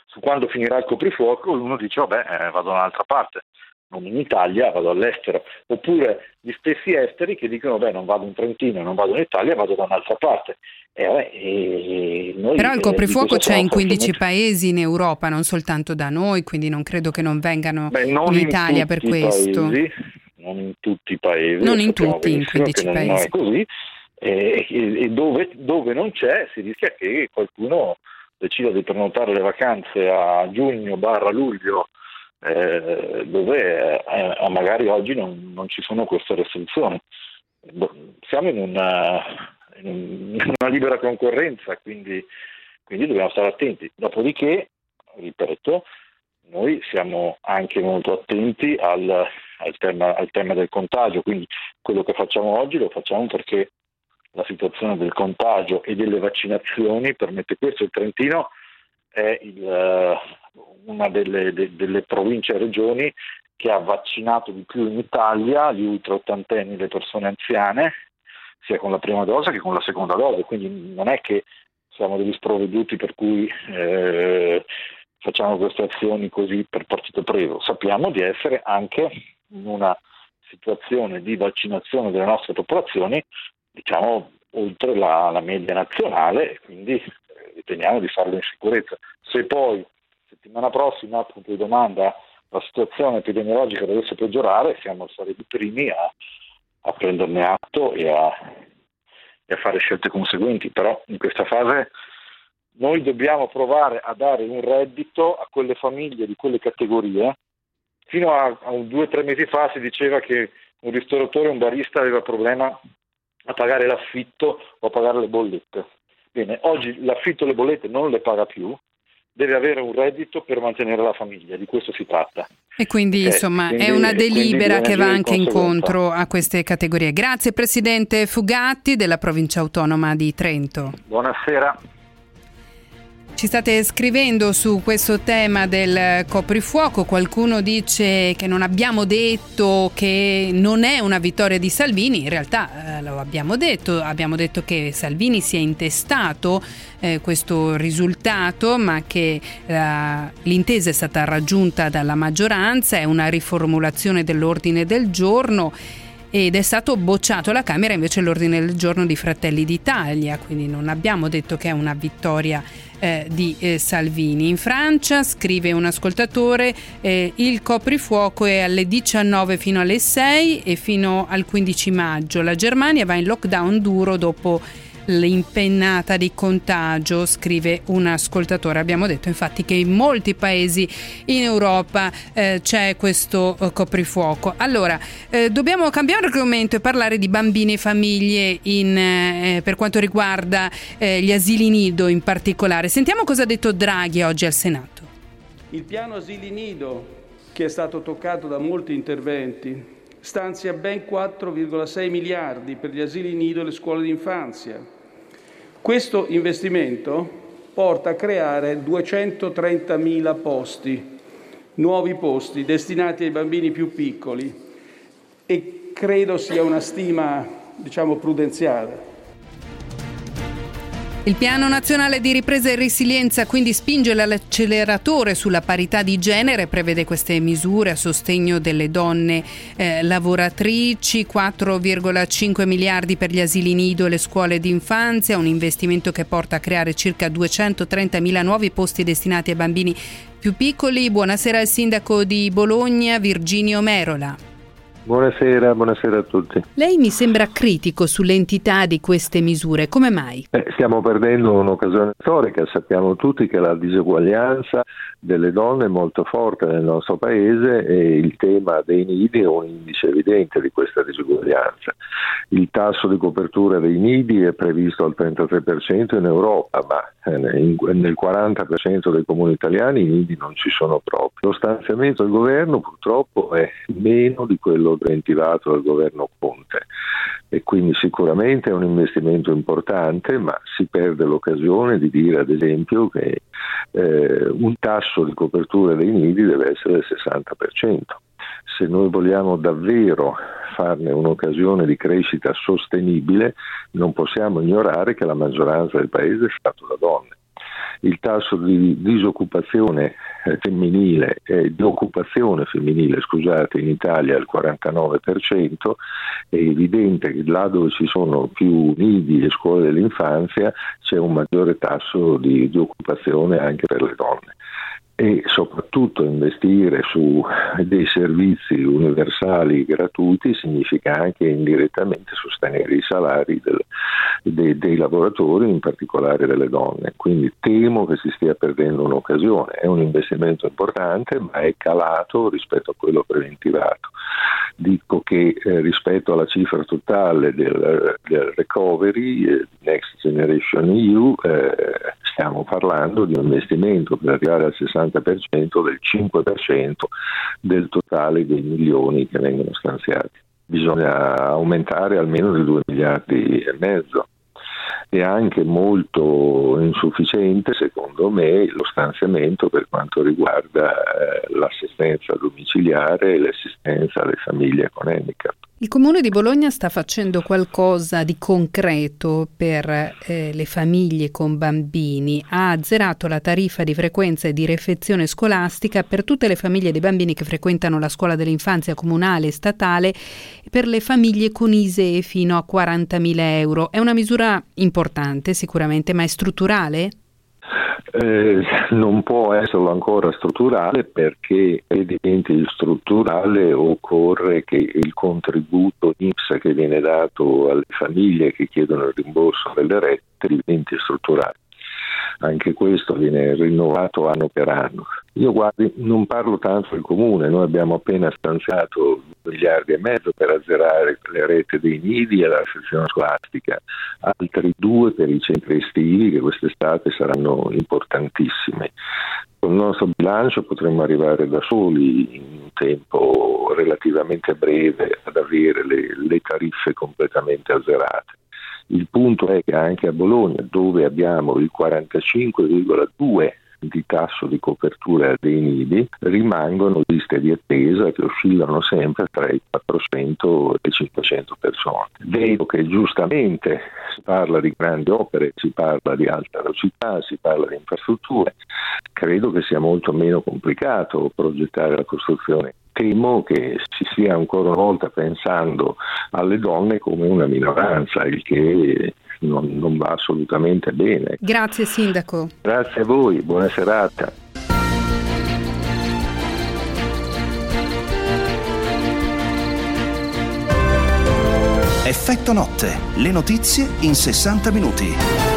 su quando finirà il coprifuoco, uno dice vabbè eh, vado da un'altra parte non in Italia, vado all'estero, oppure gli stessi esteri che dicono beh non vado in Trentino, non vado in Italia, vado da un'altra parte. E, vabbè, e Però il coprifuoco c'è in 15 paesi in Europa, non soltanto da noi, quindi non credo che non vengano beh, non in Italia per questo. Paesi, non in tutti i paesi. Non in tutti, in 15 non, paesi. Non è così. E, e dove, dove non c'è si rischia che qualcuno decida di prenotare le vacanze a giugno barra luglio eh, dove eh, magari oggi non, non, ci sono queste restrizioni. Siamo in una, in una libera concorrenza, quindi, quindi, dobbiamo stare attenti. Dopodiché, ripeto, noi siamo anche molto attenti al, al, tema, al tema del contagio, quindi quello che facciamo oggi lo facciamo perché la situazione del contagio e delle vaccinazioni permette questo. Il Trentino è il, una delle, de, delle province e regioni che ha vaccinato di più in Italia gli ultra ottantenni, le persone anziane, sia con la prima dose che con la seconda dose, quindi non è che siamo degli sprovveduti per cui eh, facciamo queste azioni così per partito preso, sappiamo di essere anche in una situazione di vaccinazione delle nostre popolazioni, diciamo, oltre la, la media nazionale, quindi eh, riteniamo di farlo in sicurezza. Se poi settimana prossima, punto di domanda, la situazione epidemiologica dovesse peggiorare, siamo stati i primi a, a prenderne atto e a, e a fare scelte conseguenti, però in questa fase noi dobbiamo provare a dare un reddito a quelle famiglie di quelle categorie. Fino a, a un due o tre mesi fa si diceva che un ristoratore, un barista aveva problema a pagare l'affitto o a pagare le bollette. Bene, oggi l'affitto e le bollette non le paga più, deve avere un reddito per mantenere la famiglia, di questo si tratta. E quindi okay. insomma quindi, è una delibera che va anche incontro a queste categorie. Grazie Presidente Fugatti della provincia autonoma di Trento. Buonasera. Ci state scrivendo su questo tema del coprifuoco, qualcuno dice che non abbiamo detto che non è una vittoria di Salvini, in realtà eh, lo abbiamo detto, abbiamo detto che Salvini si è intestato eh, questo risultato, ma che eh, l'intesa è stata raggiunta dalla maggioranza, è una riformulazione dell'ordine del giorno ed è stato bocciato alla Camera invece l'ordine del giorno di Fratelli d'Italia, quindi non abbiamo detto che è una vittoria eh, di eh, Salvini. In Francia, scrive un ascoltatore, eh, il coprifuoco è alle 19 fino alle 6 e fino al 15 maggio. La Germania va in lockdown duro dopo l'impennata di contagio, scrive un ascoltatore. Abbiamo detto infatti che in molti paesi in Europa eh, c'è questo eh, coprifuoco. Allora, eh, dobbiamo cambiare argomento e parlare di bambini e famiglie in, eh, per quanto riguarda eh, gli asili nido in particolare. Sentiamo cosa ha detto Draghi oggi al Senato. Il piano asili nido, che è stato toccato da molti interventi, stanzia ben 4,6 miliardi per gli asili nido e le scuole d'infanzia questo investimento porta a creare 230.000 posti, nuovi posti destinati ai bambini più piccoli e credo sia una stima diciamo prudenziale. Il Piano Nazionale di Ripresa e Resilienza quindi spinge l'acceleratore sulla parità di genere, prevede queste misure a sostegno delle donne eh, lavoratrici, 4,5 miliardi per gli asili nido e le scuole d'infanzia, un investimento che porta a creare circa 230 mila nuovi posti destinati ai bambini più piccoli. Buonasera al sindaco di Bologna, Virginio Merola. Buonasera, buonasera, a tutti. Lei mi sembra critico sull'entità di queste misure, come mai? Eh, stiamo perdendo un'occasione storica, sappiamo tutti che la diseguaglianza delle donne molto forte nel nostro paese e il tema dei nidi è un indice evidente di questa diseguaglianza. Il tasso di copertura dei nidi è previsto al 33% in Europa, ma eh, nel 40% dei comuni italiani i nidi non ci sono proprio. Lo stanziamento del governo purtroppo è meno di quello preventivato dal governo Conte e quindi sicuramente è un investimento importante, ma si perde l'occasione di dire ad esempio che eh, un tasso di copertura dei nidi deve essere del 60%. Se noi vogliamo davvero farne un'occasione di crescita sostenibile, non possiamo ignorare che la maggioranza del paese è fatto da donne il tasso di disoccupazione eh, femminile, eh, di occupazione femminile scusate, in Italia è il 49%, è evidente che là dove ci sono più nidi e scuole dell'infanzia c'è un maggiore tasso di, di occupazione anche per le donne e soprattutto investire su dei servizi universali gratuiti significa anche indirettamente sostenere i salari del, dei, dei, lavoratori, in particolare delle donne. Quindi temo che si stia perdendo un'occasione. È un investimento importante, ma è calato rispetto a quello preventivato. Dico che eh, rispetto alla cifra totale del, del recovery, eh, Next Generation EU, eh, stiamo parlando di un investimento per arrivare al 60% del 5% del totale dei milioni che vengono stanziati. Bisogna aumentare almeno di 2 miliardi e mezzo è anche molto insufficiente secondo me lo stanziamento per quanto riguarda eh, l'assistenza domiciliare e l'assistenza alle famiglie con handicap. Il Comune di Bologna sta facendo qualcosa di concreto per eh, le famiglie con bambini. Ha azzerato la tariffa di frequenza e di refezione scolastica per tutte le famiglie dei bambini che frequentano la scuola dell'infanzia comunale e statale e per le famiglie con ISEE fino a 40.000 euro. È una misura importante sicuramente, ma è strutturale? Eh, non può esserlo ancora strutturale perché per diventi strutturale occorre che il contributo IPS che viene dato alle famiglie che chiedono il rimborso delle rette diventi strutturale anche questo viene rinnovato anno per anno. Io guardi, non parlo tanto del comune, noi abbiamo appena stanziato miliardi e mezzo per azzerare le rete dei nidi e la sezione scolastica, altri due per i centri estivi che quest'estate saranno importantissimi. Con il nostro bilancio potremmo arrivare da soli in un tempo relativamente breve ad avere le, le tariffe completamente azzerate. Il punto è che anche a Bologna, dove abbiamo il 45,2 di tasso di copertura dei nidi rimangono liste di attesa che oscillano sempre tra i 400 e i 500 persone. Vedo che giustamente si parla di grandi opere, si parla di alta velocità, si parla di infrastrutture. Credo che sia molto meno complicato progettare la costruzione temo che si stia ancora una volta pensando alle donne come una minoranza, il che non, non va assolutamente bene. Grazie Sindaco. Grazie a voi, buona serata. Effetto notte, le notizie in 60 minuti.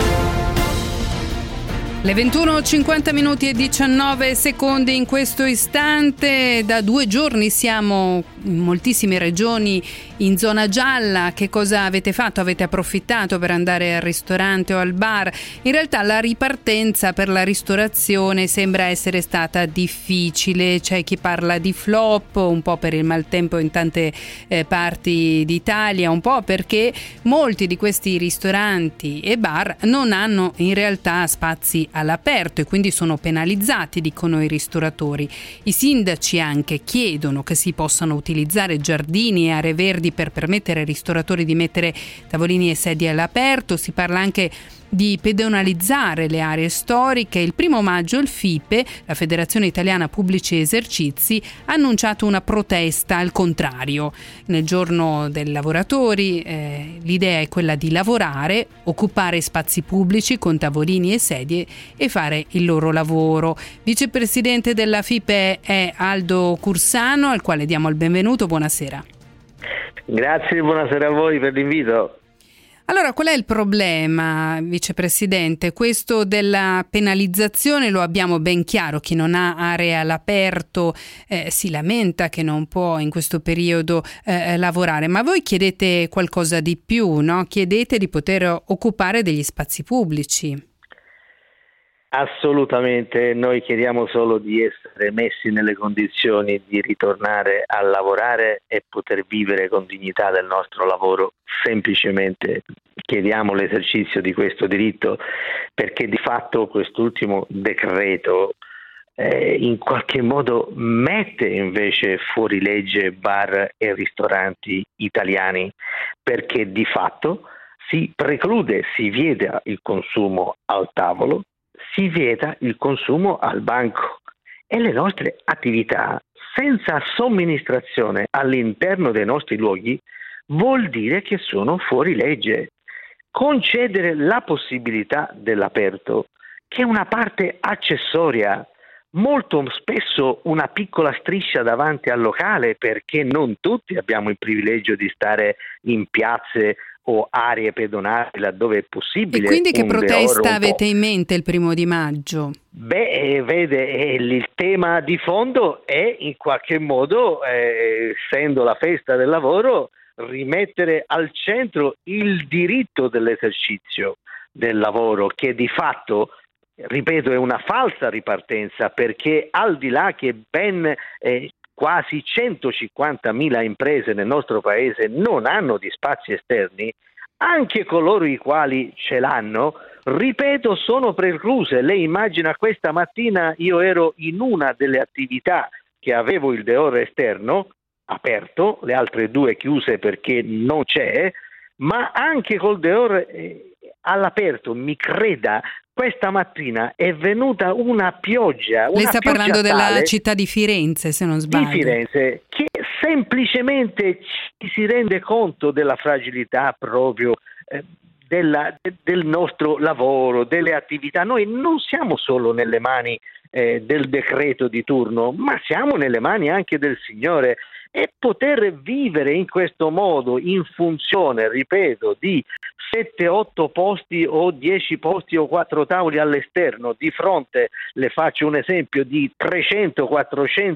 Le 21.50 minuti e 19 secondi in questo istante. Da due giorni siamo in moltissime regioni in zona gialla. Che cosa avete fatto? Avete approfittato per andare al ristorante o al bar? In realtà la ripartenza per la ristorazione sembra essere stata difficile. C'è chi parla di flop, un po' per il maltempo in tante eh, parti d'Italia, un po' perché molti di questi ristoranti e bar non hanno in realtà spazi all'aperto e quindi sono penalizzati, dicono i ristoratori. I sindaci anche chiedono che si possano utilizzare giardini e aree verdi per permettere ai ristoratori di mettere tavolini e sedie all'aperto. Si parla anche di pedonalizzare le aree storiche. Il primo maggio il FIPE, la Federazione Italiana Pubblici Esercizi, ha annunciato una protesta al contrario. Nel giorno dei lavoratori eh, l'idea è quella di lavorare, occupare spazi pubblici con tavolini e sedie e fare il loro lavoro. Vicepresidente della FIPE è Aldo Cursano, al quale diamo il benvenuto. Buonasera. Grazie, buonasera a voi per l'invito. Allora, qual è il problema, vicepresidente? Questo della penalizzazione lo abbiamo ben chiaro, chi non ha aree all'aperto eh, si lamenta che non può in questo periodo eh, lavorare, ma voi chiedete qualcosa di più, no? Chiedete di poter occupare degli spazi pubblici. Assolutamente, noi chiediamo solo di essere messi nelle condizioni di ritornare a lavorare e poter vivere con dignità del nostro lavoro. Semplicemente chiediamo l'esercizio di questo diritto perché di fatto quest'ultimo decreto eh, in qualche modo mette invece fuori legge bar e ristoranti italiani perché di fatto si preclude, si vieta il consumo al tavolo si vieta il consumo al banco e le nostre attività senza somministrazione all'interno dei nostri luoghi vuol dire che sono fuori legge. Concedere la possibilità dell'aperto, che è una parte accessoria, molto spesso una piccola striscia davanti al locale, perché non tutti abbiamo il privilegio di stare in piazze o aree pedonali laddove è possibile. E quindi che protesta avete in mente il primo di maggio? Beh, eh, vede, eh, il tema di fondo è in qualche modo, eh, essendo la festa del lavoro, rimettere al centro il diritto dell'esercizio del lavoro che di fatto ripeto, è una falsa ripartenza perché al di là che ben eh, quasi 150.000 imprese nel nostro paese non hanno di spazi esterni, anche coloro i quali ce l'hanno, ripeto, sono precluse. Lei immagina questa mattina io ero in una delle attività che avevo il deore esterno aperto, le altre due chiuse perché non c'è, ma anche col deore eh, all'aperto, mi creda, questa mattina è venuta una pioggia. Una Lei sta pioggia parlando della città di Firenze, se non sbaglio. Di Firenze, che semplicemente ci si rende conto della fragilità proprio eh, della, del nostro lavoro, delle attività. Noi non siamo solo nelle mani eh, del decreto di turno, ma siamo nelle mani anche del Signore e poter vivere in questo modo in funzione, ripeto, di 7-8 posti o 10 posti o 4 tavoli all'esterno, di fronte, le faccio un esempio, di 300-400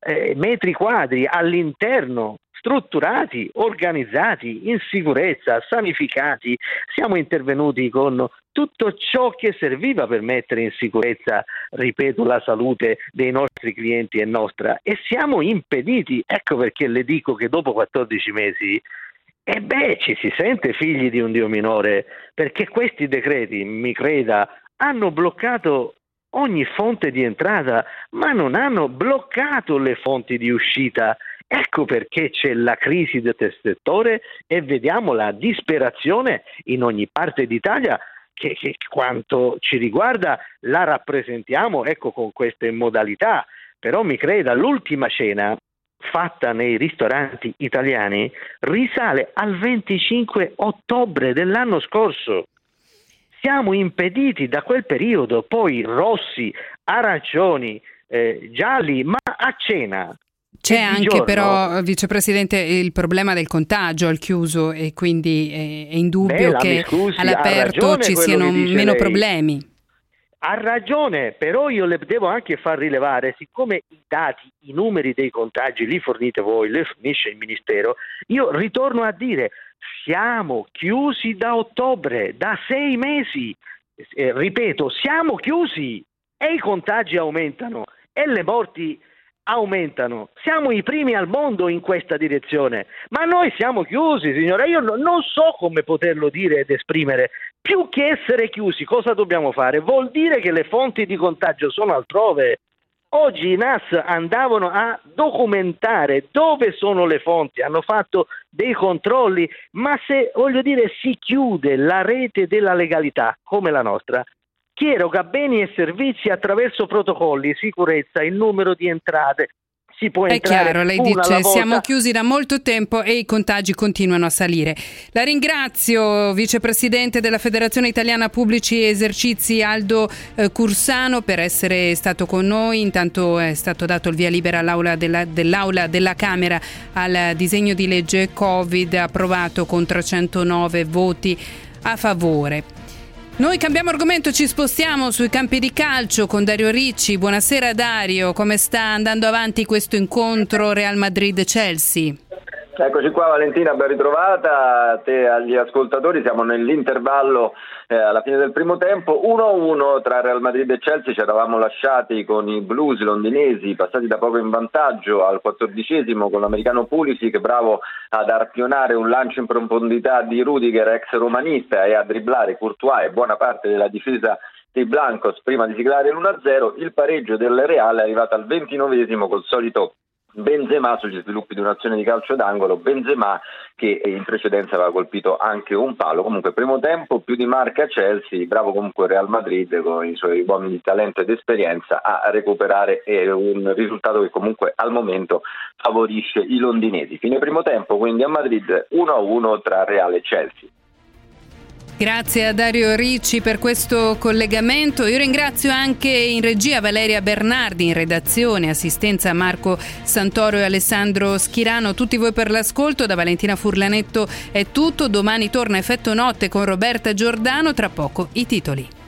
eh, metri quadri all'interno strutturati, organizzati, in sicurezza, sanificati. Siamo intervenuti con tutto ciò che serviva per mettere in sicurezza, ripeto, la salute dei nostri clienti e nostra e siamo impediti. Ecco perché le dico che dopo 14 mesi e beh, ci si sente figli di un Dio minore, perché questi decreti, mi creda, hanno bloccato ogni fonte di entrata, ma non hanno bloccato le fonti di uscita. Ecco perché c'è la crisi del settore e vediamo la disperazione in ogni parte d'Italia che, che quanto ci riguarda la rappresentiamo ecco, con queste modalità. Però mi creda, l'ultima cena fatta nei ristoranti italiani risale al 25 ottobre dell'anno scorso. Siamo impediti da quel periodo, poi rossi, arancioni, eh, gialli, ma a cena c'è anche giorno... però, vicepresidente, il problema del contagio al chiuso e quindi è, indubbio Beh, che scusi, all'aperto ci siano meno lei. problemi. Ha ragione, però io le devo anche far rilevare, siccome i dati, i numeri dei contagi li fornite voi, li fornisce il Ministero, io ritorno a dire, siamo chiusi da ottobre, da sei mesi, eh, ripeto, siamo chiusi e i contagi aumentano e le morti aumentano. Siamo i primi al mondo in questa direzione, ma noi siamo chiusi, signore. Io non so come poterlo dire ed esprimere. Più che essere chiusi, cosa dobbiamo fare? Vuol dire che le fonti di contagio sono altrove. Oggi i NAS andavano a documentare dove sono le fonti, hanno fatto dei controlli, ma se voglio dire si chiude la rete della legalità come la nostra, chi eroga beni e servizi attraverso protocolli, sicurezza, il numero di entrate, si può È chiaro, lei dice siamo chiusi da molto tempo e i contagi continuano a salire. La ringrazio, vicepresidente della Federazione Italiana Pubblici Esercizi Aldo eh, Cursano per essere stato con noi. Intanto è stato dato il via libera all'aula della, dell'Aula della Camera al disegno di legge Covid approvato con 309 voti a favore. Noi cambiamo argomento, ci spostiamo sui campi di calcio con Dario Ricci. Buonasera Dario, come sta andando avanti questo incontro Real Madrid-Chelsea? Eccoci qua Valentina, ben ritrovata, a te agli ascoltatori, siamo nell'intervallo eh, alla fine del primo tempo, 1-1 tra Real Madrid e Chelsea, ci eravamo lasciati con i blues londinesi passati da poco in vantaggio al quattordicesimo con l'americano Pulisic bravo ad arpionare un lancio in profondità di Rudiger ex romanista e a dribblare Courtois e buona parte della difesa dei Blancos prima di siglare l'1-0, il pareggio del Real è arrivato al ventinovesimo col solito Benzema sugli sviluppi di un'azione di calcio d'angolo, Benzema che in precedenza aveva colpito anche un palo, comunque primo tempo più di marca Chelsea, bravo comunque Real Madrid con i suoi uomini di talento ed esperienza a recuperare un risultato che comunque al momento favorisce i londinesi. Fine primo tempo quindi a Madrid 1-1 tra Real e Chelsea. Grazie a Dario Ricci per questo collegamento. Io ringrazio anche in regia Valeria Bernardi, in redazione, assistenza Marco Santoro e Alessandro Schirano. Tutti voi per l'ascolto. Da Valentina Furlanetto è tutto. Domani torna Effetto Notte con Roberta Giordano. Tra poco i titoli.